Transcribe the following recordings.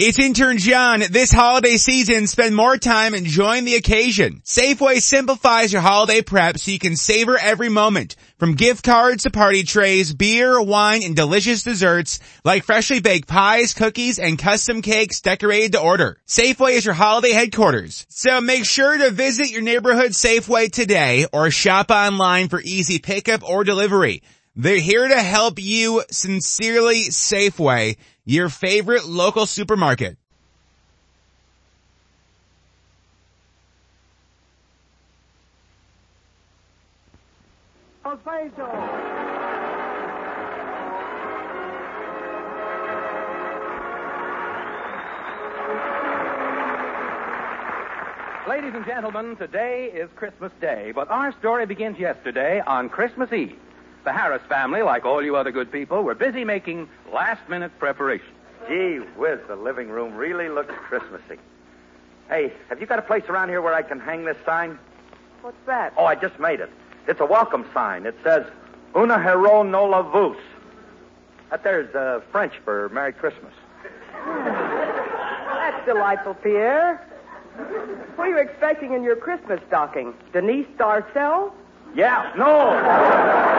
It's intern John. This holiday season, spend more time enjoying the occasion. Safeway simplifies your holiday prep so you can savor every moment. From gift cards to party trays, beer, wine, and delicious desserts like freshly baked pies, cookies, and custom cakes decorated to order. Safeway is your holiday headquarters. So make sure to visit your neighborhood Safeway today or shop online for easy pickup or delivery. They're here to help you sincerely Safeway, your favorite local supermarket. Ladies and gentlemen, today is Christmas Day, but our story begins yesterday on Christmas Eve. The Harris family, like all you other good people, were busy making last minute preparations. Gee whiz, the living room really looks Christmassy. Hey, have you got a place around here where I can hang this sign? What's that? Oh, I just made it. It's a welcome sign. It says, Una hero no la vus. That there's uh, French for Merry Christmas. That's delightful, Pierre. What are you expecting in your Christmas stocking? Denise Darcel? Yeah, no.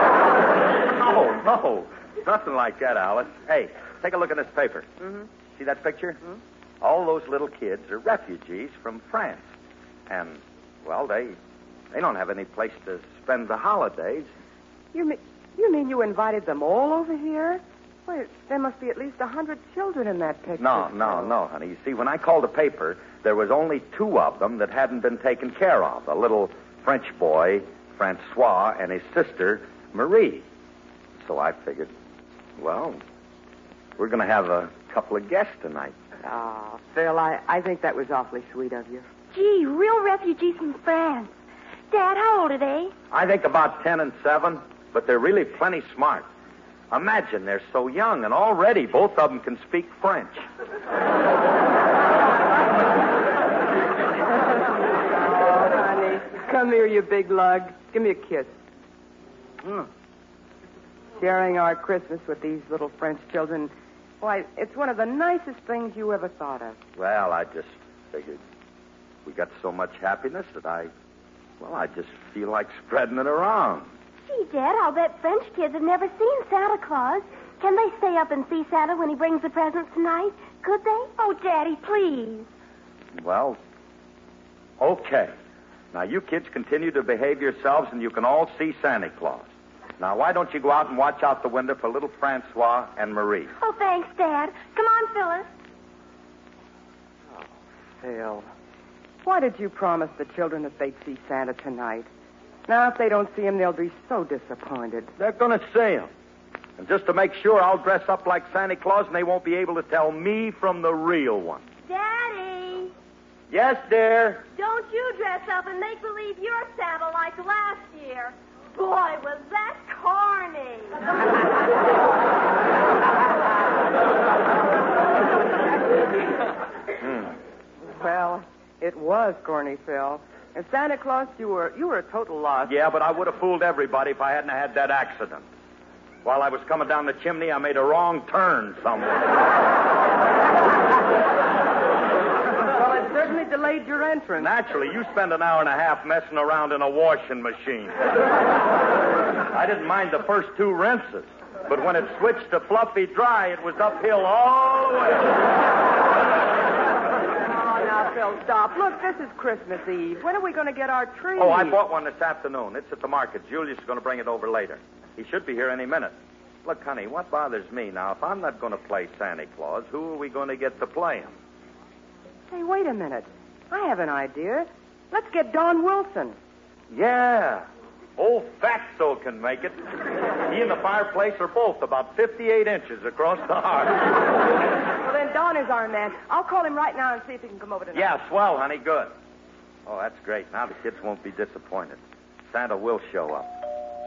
No, no. Nothing like that, Alice. Hey, take a look at this paper. Mm-hmm. See that picture? All those little kids are refugees from France. And, well, they they don't have any place to spend the holidays. You mean you mean you invited them all over here? Well, there must be at least a hundred children in that picture. No, no, no, honey. You see, when I called the paper, there was only two of them that hadn't been taken care of. A little French boy, Francois, and his sister, Marie. So I figured, well, we're going to have a couple of guests tonight. Oh, Phil, I, I think that was awfully sweet of you. Gee, real refugees from France. Dad, how old are they? I think about ten and seven, but they're really plenty smart. Imagine they're so young, and already both of them can speak French. Oh, honey. Come here, you big lug. Give me a kiss. Mm. Sharing our Christmas with these little French children. Why, it's one of the nicest things you ever thought of. Well, I just figured we got so much happiness that I, well, I just feel like spreading it around. Gee, Dad, I'll bet French kids have never seen Santa Claus. Can they stay up and see Santa when he brings the presents tonight? Could they? Oh, Daddy, please. Well, okay. Now, you kids continue to behave yourselves, and you can all see Santa Claus. Now, why don't you go out and watch out the window for little Francois and Marie? Oh, thanks, Dad. Come on, Phyllis. Oh, Phil, why did you promise the children that they'd see Santa tonight? Now, if they don't see him, they'll be so disappointed. They're going to see him. And just to make sure, I'll dress up like Santa Claus, and they won't be able to tell me from the real one. Daddy, Yes, dear. don't you dress up and make believe you're Santa like last year. Boy, was that corny. Hmm. Well, it was corny, Phil. And Santa Claus, you were you were a total loss. Yeah, but I would have fooled everybody if I hadn't had that accident. While I was coming down the chimney, I made a wrong turn somewhere. Well, it certainly delayed your entrance. Naturally, you spend an hour and a half messing around in a washing machine. I didn't mind the first two rinses, but when it switched to fluffy dry, it was uphill all the way. Oh, now, Phil, stop. Look, this is Christmas Eve. When are we going to get our tree? Oh, I bought one this afternoon. It's at the market. Julius is going to bring it over later. He should be here any minute. Look, honey, what bothers me now, if I'm not going to play Santa Claus, who are we going to get to play him? Hey, wait a minute. I have an idea. Let's get Don Wilson. Yeah. Old Fatso can make it. He and the fireplace are both about 58 inches across the heart. Well, then Don is our man. I'll call him right now and see if he can come over tonight. Yeah, swell, honey. Good. Oh, that's great. Now the kids won't be disappointed. Santa will show up.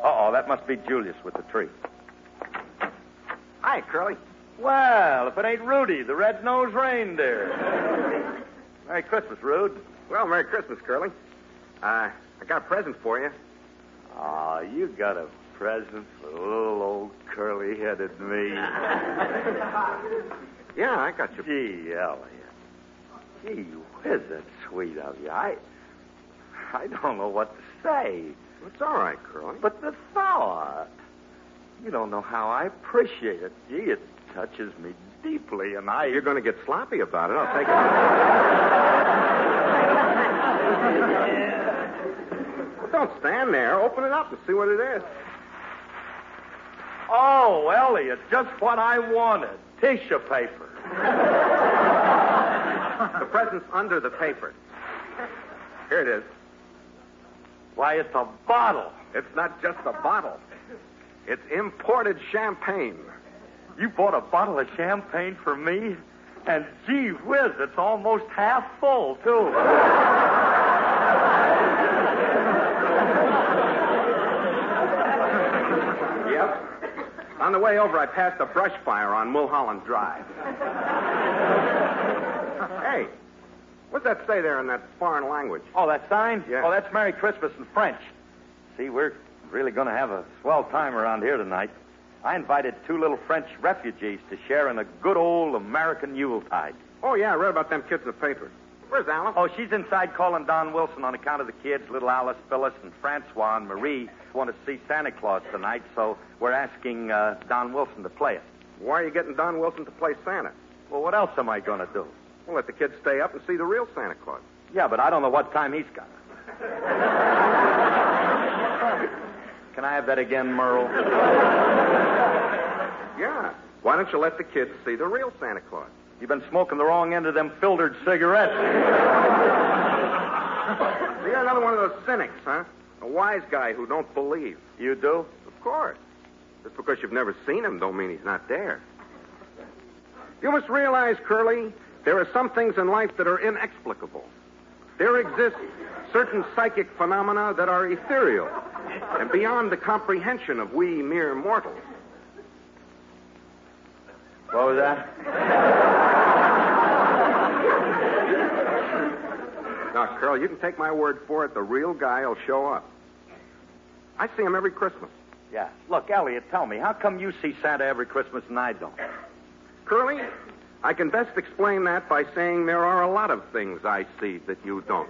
Uh-oh, that must be Julius with the tree. Hi, Curly. Well, if it ain't Rudy, the red-nosed reindeer. Merry Christmas, Rude. Well, Merry Christmas, Curly. Uh, I got a present for you. Oh, you got a present for little old curly-headed me. Yeah, I got you. Gee, Elliot. Gee whiz, that's sweet of you. I, I don't know what to say. It's all right, Curly. But the thought. You don't know how I appreciate it. Gee, it touches me deeply, and I. You're going to get sloppy about it. I'll take it. well, don't stand there. Open it up and see what it is. Oh, Elliot, just what I wanted. Tissue paper. The present's under the paper. Here it is. Why, it's a bottle. It's not just a bottle. It's imported champagne. You bought a bottle of champagne for me? And gee whiz, it's almost half full, too. Yep. On the way over, I passed a brush fire on Mulholland Drive. hey, what's that say there in that foreign language? Oh, that sign? Yeah. Oh, that's Merry Christmas in French. See, we're really going to have a swell time around here tonight. I invited two little French refugees to share in a good old American Yuletide. Oh, yeah, I read about them kids in the paper. Where's Alice? Oh, she's inside calling Don Wilson on account of the kids. Little Alice, Phyllis, and Francois and Marie want to see Santa Claus tonight, so we're asking uh, Don Wilson to play it. Why are you getting Don Wilson to play Santa? Well, what else am I going to do? Well, let the kids stay up and see the real Santa Claus. Yeah, but I don't know what time he's got. Can I have that again, Merle? Yeah. Why don't you let the kids see the real Santa Claus? You've been smoking the wrong end of them filtered cigarettes. You're another one of those cynics, huh? A wise guy who don't believe. You do? Of course. Just because you've never seen him don't mean he's not there. You must realize, Curly, there are some things in life that are inexplicable. There exist certain psychic phenomena that are ethereal and beyond the comprehension of we mere mortals. What was that? Now, Curly, you can take my word for it, the real guy will show up. I see him every Christmas. Yeah. Look, Elliot, tell me, how come you see Santa every Christmas and I don't? Curly, I can best explain that by saying there are a lot of things I see that you don't.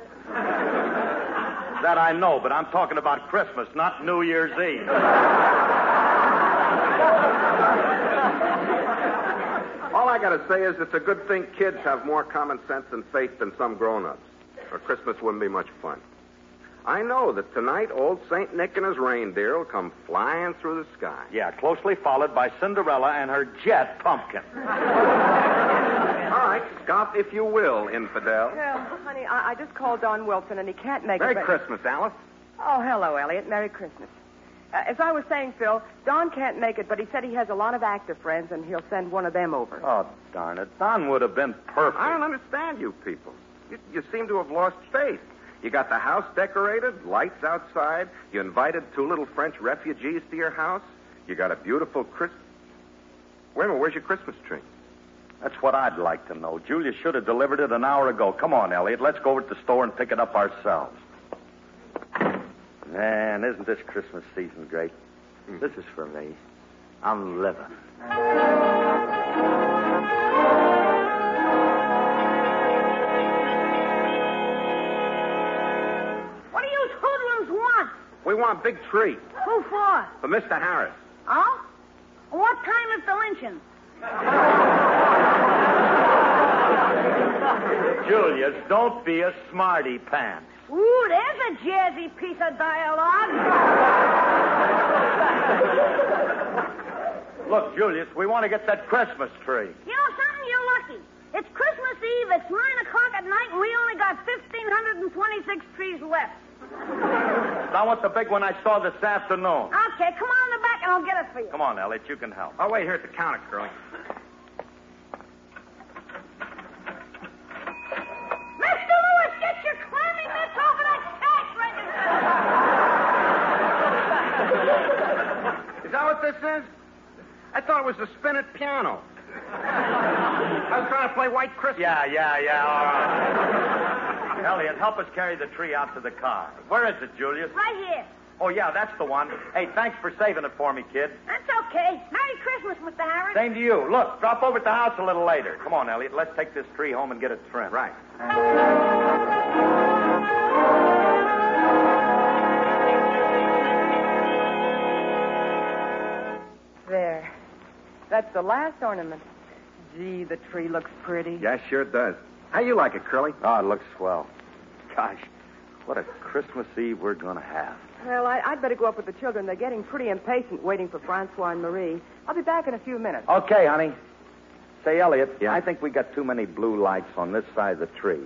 That I know, but I'm talking about Christmas, not New Year's Eve. All I gotta say is it's a good thing kids have more common sense and faith than some grown-ups, or Christmas wouldn't be much fun. I know that tonight old Saint Nick and his reindeer will come flying through the sky. Yeah, closely followed by Cinderella and her jet pumpkin. All right, scoff if you will, infidel. Well, honey, I, I just called Don Wilson, and he can't make Merry it. but- Christmas, Alice. Oh, hello, Elliot. Merry Christmas. Uh, as I was saying, Phil, Don can't make it, but he said he has a lot of actor friends, and he'll send one of them over. Oh, darn it. Don would have been perfect. I don't understand you people. You, you seem to have lost faith. You got the house decorated, lights outside. You invited two little French refugees to your house. You got a beautiful Christmas. Wait a minute, where's your Christmas tree? That's what I'd like to know. Julius should have delivered it an hour ago. Come on, Elliot. Let's go over to the store and pick it up ourselves. Man, isn't this Christmas season great? Hmm. This is for me. I'm living. What do you hoodlums want? We want a big tree Who for? for Mr. Harris. Oh? What time is the lynching? Julius, don't be a smarty pants. Ooh, there's a jazzy piece of dialogue. Look, Julius, we want to get that Christmas tree. You know something? You're lucky. It's Christmas Eve. It's 9 o'clock at night, and we only got 1,526 trees left. I want the big one I saw this afternoon. Okay, come on in the back, and I'll get it for you. Come on, Elliot, you can help. I'll wait here at the counter, Curly. is? I thought it was the spinet piano. I was trying to play White Christmas. Yeah, yeah, yeah, all right. Elliot, help us carry the tree out to the car. Where is it, Julius? Right here. Oh, yeah, that's the one. Hey, thanks for saving it for me, kid. That's okay. Merry Christmas, Mr. Harris. Same to you. Look, drop over at the house a little later. Come on, Elliot. Let's take this tree home and get it trimmed. Right. That's the last ornament. Gee, the tree looks pretty. Yeah, sure it does. How you like it, Curly? Oh, it looks swell. Gosh, what a Christmas Eve we're going to have. Well, I, I'd better go up with the children. They're getting pretty impatient waiting for Francois and Marie. I'll be back in a few minutes. Okay, honey. Say, Elliot, Yeah? I think we got too many blue lights on this side of the tree.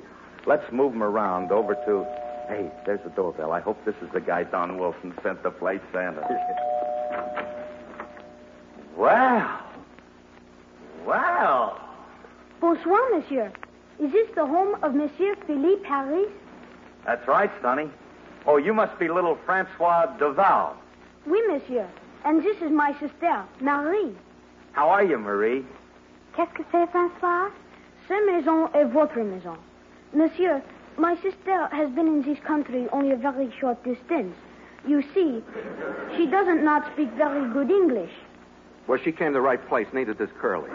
Let's move them around over to. Hey, there's the doorbell. I hope this is the guy Don Wilson sent to play Santa. wow. Wow. Bonsoir, monsieur. Is this the home of Monsieur Philippe Harris? That's right, Sonny. Oh, you must be little Francois Duval. Oui, monsieur. And this is my sister, Marie. How are you, Marie? Qu'est-ce que c'est, François? Cette maison est votre maison. Monsieur, my sister has been in this country only a very short distance. You see, she doesn't not speak very good English. Well, she came to the right place. Neither does Curly.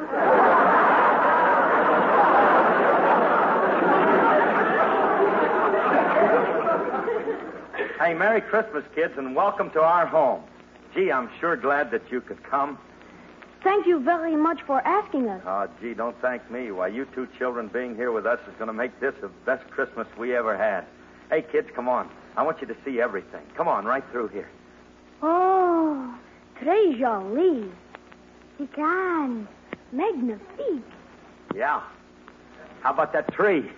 Hey, Merry Christmas, kids, and welcome to our home. Gee, I'm sure glad that you could come. Thank you very much for asking us. Oh, gee, don't thank me. Why, you two children being here with us is going to make this the best Christmas we ever had. Hey, kids, come on. I want you to see everything. Come on, right through here. Oh, très joli. Grand. Magnifique. Yeah. How about that tree?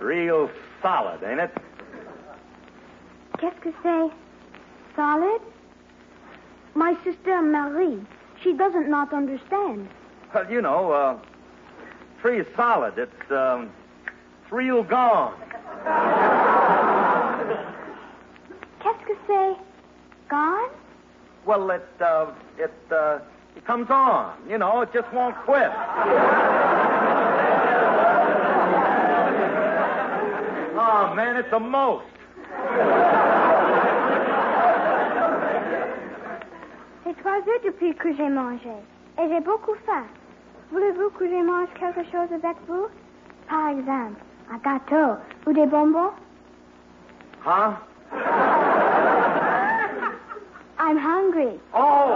Real solid, ain't it? Qu'est-ce que c'est? Solid? My sister Marie, she doesn't not understand. Well, you know, uh, tree is solid. It's, um, it's real gone. Qu'est-ce que c'est? Gone? Well, it, uh, it, uh, it comes on. You know, it just won't quit. oh, man, it's the most. C'est trois heures depuis que j'ai mangé. Et j'ai beaucoup faim. Voulez-vous que je mange quelque chose avec vous? Par exemple, un gâteau ou des bonbons? Huh? I'm hungry. Oh!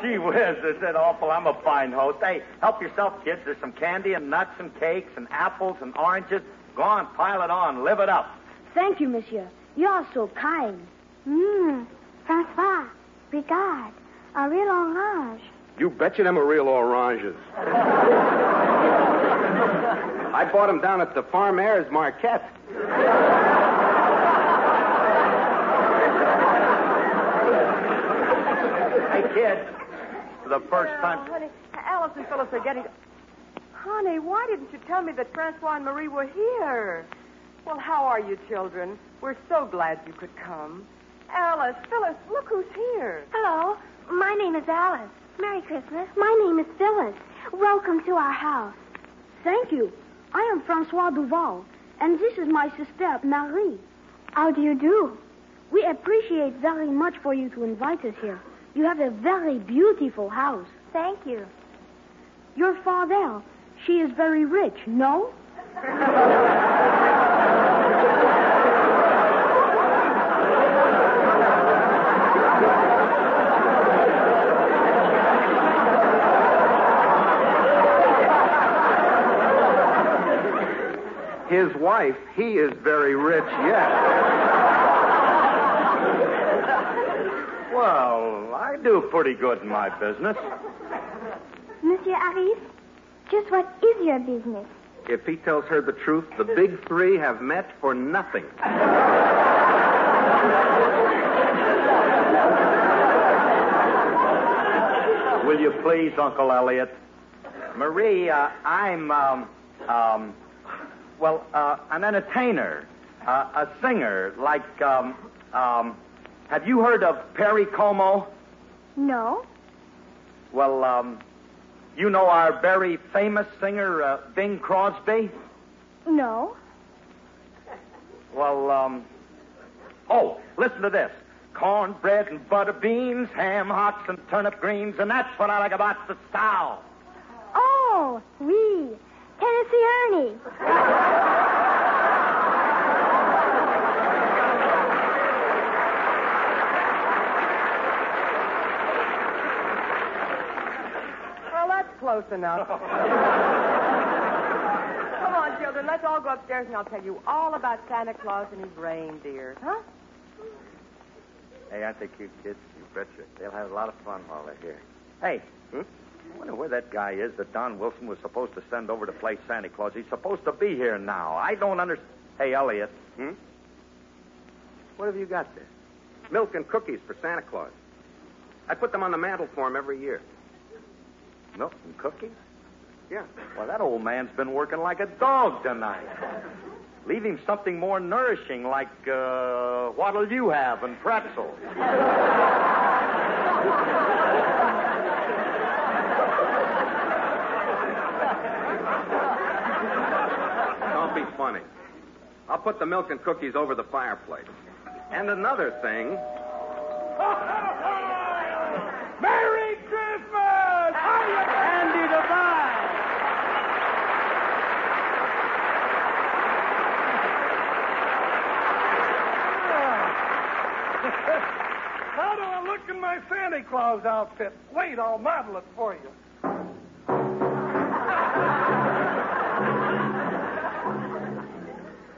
Gee whiz, is it awful? I'm a fine host. Hey, help yourself, kids. There's some candy and nuts and cakes and apples and oranges. Go on, pile it on. Live it up. Thank you, monsieur. You are so kind. Mmm, Francois, regarde, A real orange. You betcha them are real oranges. I bought them down at the Farm Airs Marquette. Hey, kids, for the first Oh, time. honey, Alice and Phyllis are getting. Honey, why didn't you tell me that Francois and Marie were here? Well, how are you, children? We're so glad you could come. Alice, Phyllis, look who's here. Hello, my name is Alice. Merry Christmas. My name is Phyllis. Welcome to our house. Thank you. I am Francois Duval, and this is my sister, Marie. How do you do? We appreciate very much for you to invite us here. You have a very beautiful house. Thank you. Your father, she is very rich, no? His wife, he is very rich, yes. Well, I do pretty good in my business. Monsieur Harris, just what is your business? If he tells her the truth, the big three have met for nothing. Will you please, Uncle Elliot? Marie, uh, I'm, um, um, well, uh, an entertainer. Uh, a singer like, um, um, have you heard of Perry Como? No. Well, um, you know our very famous singer, uh, Bing Crosby? No. Well, um, oh, listen to this. Cornbread and butter beans, ham hocks and turnip greens, and that's what I like about the style. Oh, oui. Tennessee Ernie. Well, that's close enough. Come on, children. Let's all go upstairs and I'll tell you all about Santa Claus and his reindeer, huh? Hey, aren't they cute kids? You betcha. They'll have a lot of fun while they're here. Hey, hmm? I wonder where that guy is that Don Wilson was supposed to send over to play Santa Claus. He's supposed to be here now. I don't understand. Hey, Elliot. Hmm? What have you got there? Milk and cookies for Santa Claus. I put them on the mantle for him every year. Milk and cookies? Yeah. Well, that old man's been working like a dog tonight. Leave him something more nourishing, like, uh, what'll you have and pretzels. Don't be funny. I'll put the milk and cookies over the fireplace. And another thing. Merry Christmas! Andy Devine! How do I look in my Santa Claus outfit? Wait, I'll model it for you.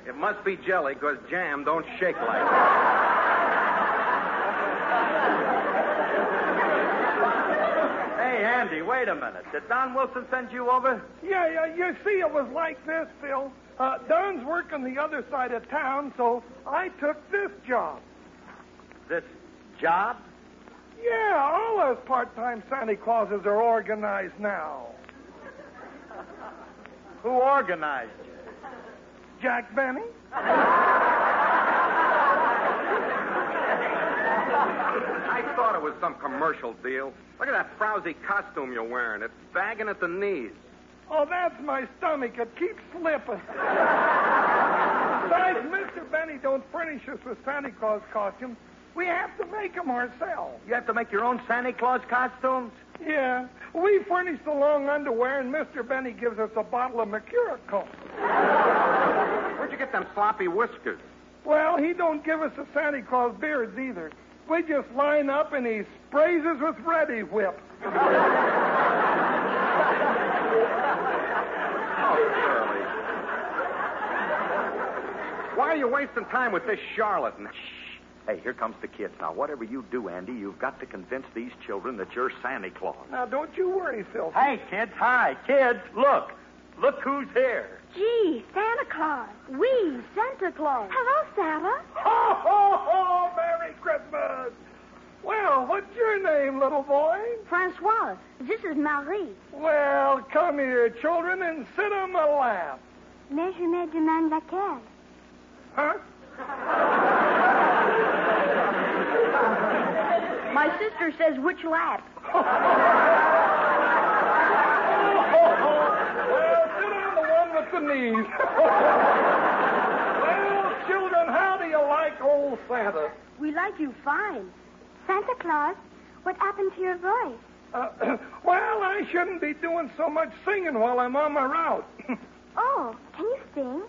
It must be jelly, because jam don't shake like that. Hey, Andy, wait a minute. Did Don Wilson send you over? Yeah, yeah, you see, it was like this, Phil. Uh, Don's working the other side of town, so I took this job. This job? Yeah, all those part-time Santa Clauses are organized now. Who organized you? Jack Benny? I thought it was some commercial deal. Look at that frowsy costume you're wearing. It's bagging at the knees. Oh, that's my stomach. It keeps slipping. Besides, Mr. Benny don't furnish us with Santa Claus costumes. We have to make them ourselves. You have to make your own Santa Claus costumes? Yeah, we furnish the long underwear, and Mr. Benny gives us a bottle of Mercurochrome. Where'd you get them sloppy whiskers? Well, he don't give us the Santa Claus beards either. We just line up, and he sprays us with Reddi-wip. Oh. Why are you wasting time with this charlatan? Shh. Hey, here comes the kids. Now, whatever you do, Andy, you've got to convince these children that you're Santa Claus. Now, don't you worry, Phil. Hey, kids, hi. Kids, look. Look who's here. Gee, Santa Claus. We, Santa Claus. Hello, Santa. Ho, ho, ho! Merry Christmas! Well, what's your name, little boy? Francois, this is Marie. Well, come here, children, and sit on my lap. Mais je me demande laquelle. Huh? My sister says which lap. Well, sit on the one with the knees. well, children, how do you like old Santa? We like you fine. Santa Claus, what happened to your voice? Uh, well, I shouldn't be doing so much singing while I'm on my route. Oh, can you sing?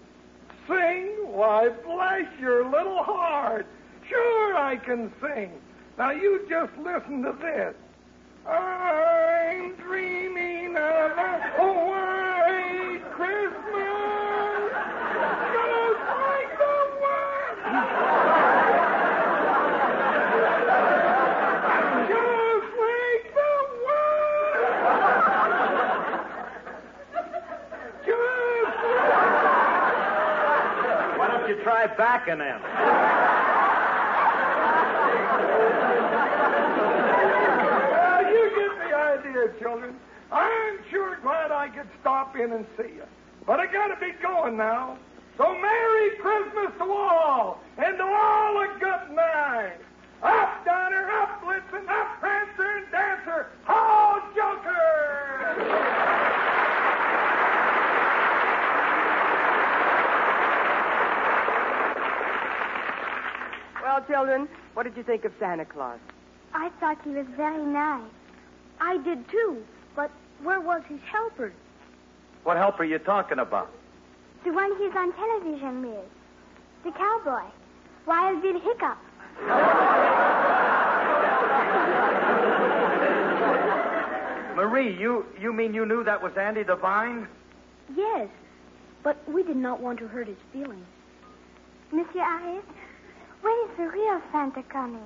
sing? Why, bless your little heart. Sure, I can sing. Now, you just listen to this. I'm dreaming of a white Christmas, just like the one. Just like the one. Just Why don't you try backing them? Well, you get the idea, children. I'm sure glad I could stop in and see you. But I gotta be going now. So Merry Christmas to all, and to all a good night. Up, Donner, up, Blitzen, up, Prancer and Dancer, ho, Joker! Well, children, what did you think of Santa Claus? I thought he was very nice. I did too, but where was his helper? What help are you talking about? The one he's on television with. The cowboy. Wild Bill Hickok. Marie, you you mean you knew that was Andy Devine? Yes, but we did not want to hurt his feelings. Monsieur Harris, when is the real Santa coming?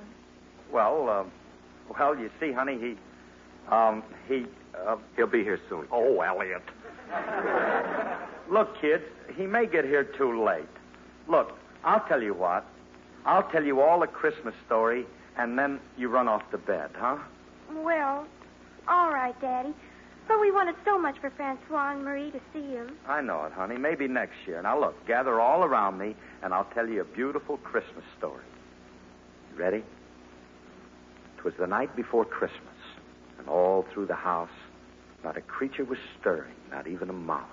Well, um, well, you see, honey, he, um, he, uh, He'll be here soon. oh, Elliot. Look, kids, he may get here too late. Look, I'll tell you what. I'll tell you all the Christmas story, and then you run off to bed, huh? Well, all right, Daddy. But we wanted so much for Francois and Marie to see him. I know it, honey. Maybe next year. Now, look, gather all around me, and I'll tell you a beautiful Christmas story. You ready? It was the night before Christmas, and all through the house, not a creature was stirring, not even a mouse.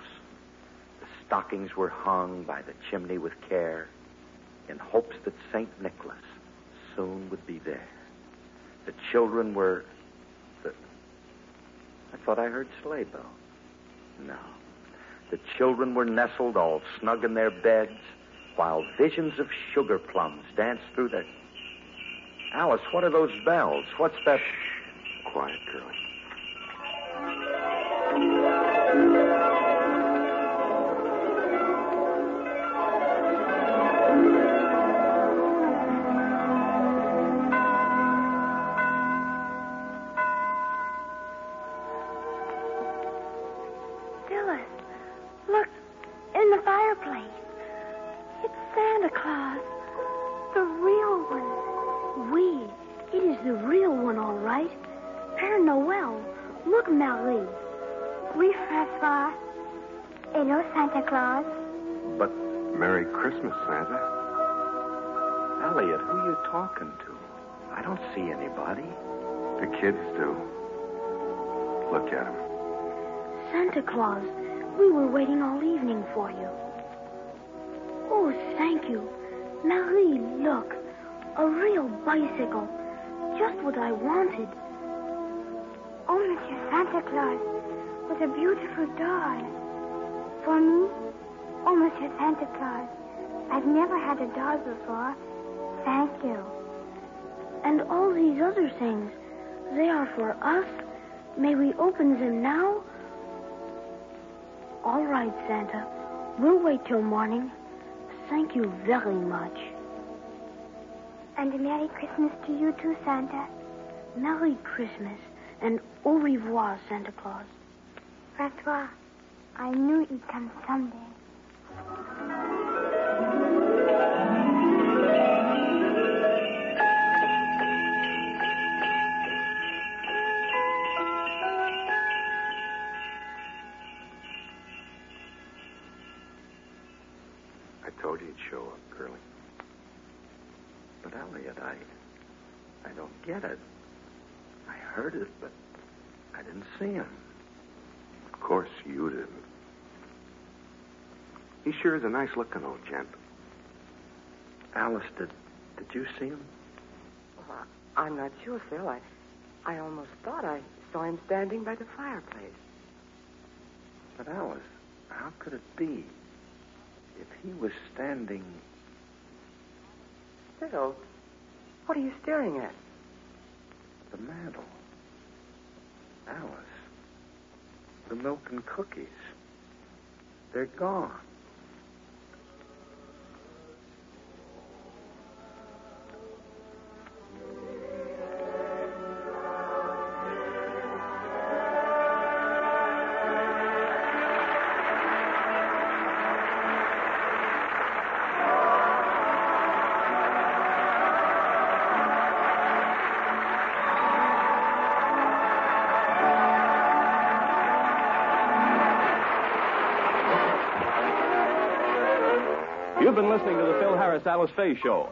The stockings were hung by the chimney with care, in hopes that St. Nicholas soon would be there. The children were. The... I thought I heard sleigh bells. No. The children were nestled all snug in their beds, while visions of sugar plums dance through their. Alice, what are those bells? What's that? Quiet, Curly. Santa Claus, we were waiting all evening for you. Oh, thank you. Marie, look. A real bicycle. Just what I wanted. Oh, Monsieur Santa Claus, what a beautiful doll. For me? Oh, Monsieur Santa Claus, I've never had a doll before. Thank you. And all these other things, they are for us. May we open them now? All right, Santa. We'll wait till morning. Thank you very much. And a Merry Christmas to you too, Santa. Merry Christmas and au revoir, Santa Claus. Francois, I knew you'd come someday. Sure is a nice looking old gent. Alice, did did you see him? Well, I- I'm not sure, Phil. I, I almost thought I saw him standing by the fireplace. But Alice, how could it be? If he was standing Phil, what are you staring at? the mantel. Alice, the milk and cookies. They're gone. Alice Faye Show.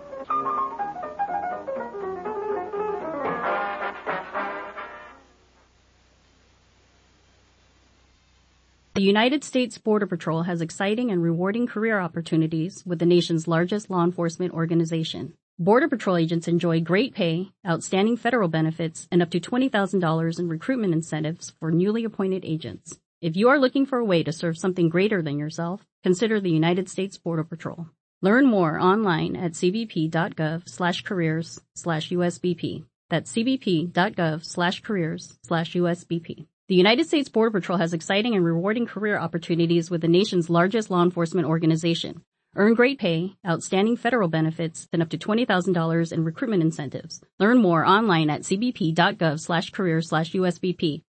The United States Border Patrol has exciting and rewarding career opportunities with the nation's largest law enforcement organization. Border Patrol agents enjoy great pay, outstanding federal benefits, and up to $20,000 in recruitment incentives for newly appointed agents. If you are looking for a way to serve something greater than yourself, consider the United States Border Patrol. Learn more online at cbp.gov slash careers slash USBP. That's cbp.gov slash careers slash USBP. The United States Border Patrol has exciting and rewarding career opportunities with the nation's largest law enforcement organization. Earn great pay, outstanding federal benefits, and up to $20,000 in recruitment incentives. Learn more online at cbp.gov slash careers slash USBP